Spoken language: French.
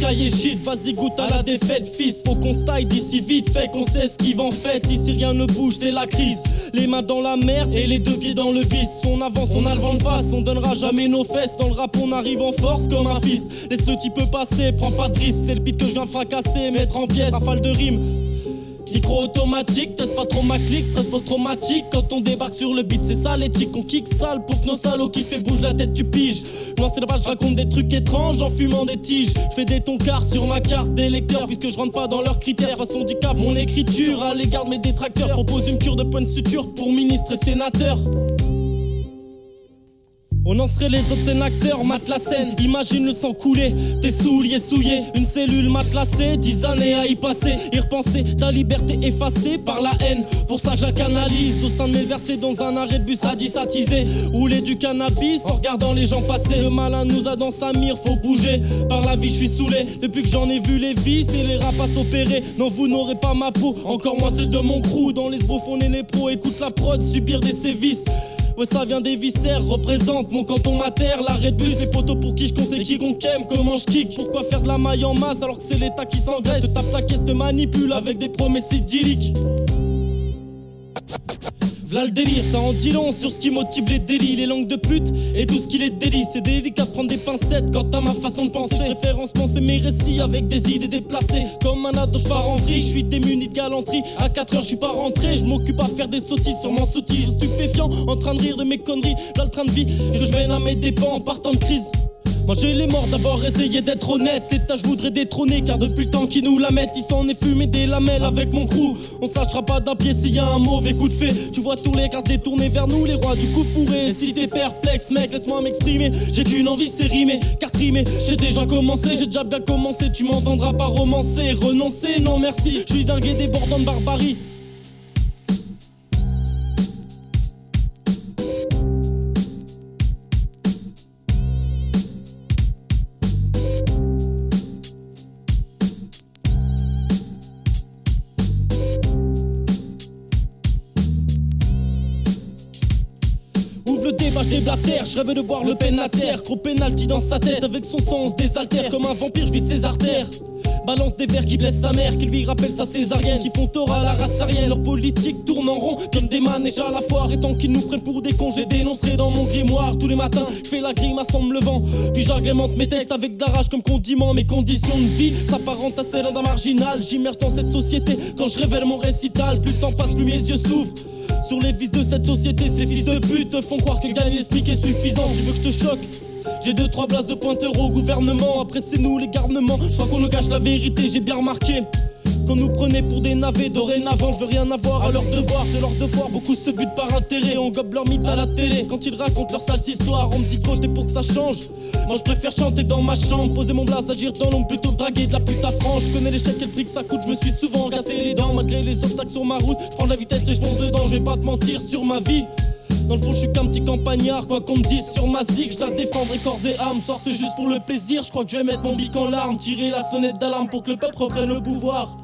cahier shit, vas-y goûte à la défaite, fils. Faut qu'on style d'ici vite, fait qu'on sait ce qui va en fait. Ici rien ne bouge, c'est la crise. Les mains dans la merde et les deux pieds dans le vice. On avance, on a le vent de face, on donnera jamais nos fesses. Dans le rap, on arrive en force comme un fils. Laisse le type passer, prends pas de risque. C'est le beat que je viens fracasser, mettre en pièces, rafale de rimes. Micro automatique, teste pas trop ma clique, stress post-traumatique. Quand on débarque sur le beat, c'est ça l'éthique On kick sale pour que nos salauds qui fait bouge la tête, tu piges. Moi c'est là-bas, je raconte des trucs étranges en fumant des tiges. Je fais des toncards sur ma carte des lecteurs Puisque je rentre pas dans leurs critères. Façon handicap, mon écriture à l'égard de mes détracteurs. Propose une cure de points de suture pour ministre et sénateur on en serait les autres sénateurs, mate la scène. Imagine le sang couler, tes souliers souillés, une cellule matelassée, dix années à y passer. Y repenser, ta liberté effacée par la haine. Pour ça, j'analyse au sein de mes dans un arrêt de bus à disatiser. Rouler du cannabis en regardant les gens passer. Le malin nous a dans sa mire, faut bouger. Par la vie, je suis saoulé. Depuis que j'en ai vu les vices et les rapaces opérer. Non, vous n'aurez pas ma peau, encore moins celle de mon crew. Dans les on est les pros, écoute la prod, subir des sévices. Ouais, ça vient des viscères, représente mon canton mater. L'arrêt de bus, les poteaux pour qui je compte et quiconque aime, comment je kick. Pourquoi faire de la maille en masse alors que c'est l'État qui s'engraisse tape ta caisse, te manipule avec des promesses idylliques. V'là le délire, ça en dit long sur ce qui motive les délits, les langues de pute et tout ce qui les délie. C'est délicat de prendre des pincettes quant à ma façon de penser. Référencement, c'est mes récits avec des idées déplacées. Comme un ado, je pars en vrille, je suis démuni de galanterie. À 4 heures, je suis pas rentré, je m'occupe à faire des sottises sur mon soutien. Stupéfiant, en train de rire de mes conneries. Dans le train de vie que je mène à mes dépens en partant de crise. Moi j'ai les morts d'avoir essayé d'être honnête. L'État je voudrais détrôner car depuis le temps qu'ils nous la mettent Ils s'en est fumé des lamelles avec mon crew. On se pas d'un pied s'il y a un mauvais coup de fée Tu vois tous les cases détournés vers nous les rois du coup fourré Si t'es perplexe mec laisse-moi m'exprimer. J'ai qu'une envie c'est rimer car trimer J'ai déjà commencé j'ai déjà bien commencé. Tu m'entendras pas romancer renoncer non merci. Je suis dingue et débordant de barbarie je rêve de voir le à terre. Gros pénalty dans sa tête, avec son sens désaltère. Comme un vampire, je vide ses artères. Balance des vers qui blessent sa mère, qui lui rappelle sa césarienne, qui font tort à la race arienne. Leur politique tourne en rond, comme des manèges à la foire. Et tant qu'ils nous prennent pour des cons, j'ai dénoncerai dans mon grimoire. Tous les matins, je fais la grimace en me levant. Puis j'agrémente mes textes avec de la rage comme condiment. Mes conditions de vie s'apparentent à celles d'un marginal. J'immerge dans cette société quand je révèle mon récital. Plus le temps passe, plus mes yeux s'ouvrent. Sur les vices de cette société, ces fils de pute font croire que gagner l'esprit est suffisant. Tu veux que je te choque j'ai deux trois places de pointeur au gouvernement. Après c'est nous les garnements. Je crois qu'on nous cache la vérité, j'ai bien remarqué. Qu'on nous prenait pour des navets dorénavant, je veux rien avoir à leur devoir, c'est leur devoir. Beaucoup se butent par intérêt, on gobe leur mythe à la télé. Quand ils racontent leur sale histoire, on me dit côté pour que ça change. Moi je préfère chanter dans ma chambre, poser mon blase, agir dans l'ombre, plutôt draguer de la pute à franche. Je connais l'échec et le prix que ça coûte, je me suis souvent cassé les dents malgré les obstacles sur ma route. Je prends la vitesse et je fonce dedans, je vais pas te mentir sur ma vie. Dans le fond, je suis qu'un petit campagnard, quoi qu'on me dise sur ma zig, je la défendrai corps et âme. Soir, c'est juste pour le plaisir, je crois que je vais mettre mon bic en larmes, tirer la sonnette d'alarme pour que le peuple reprenne le pouvoir.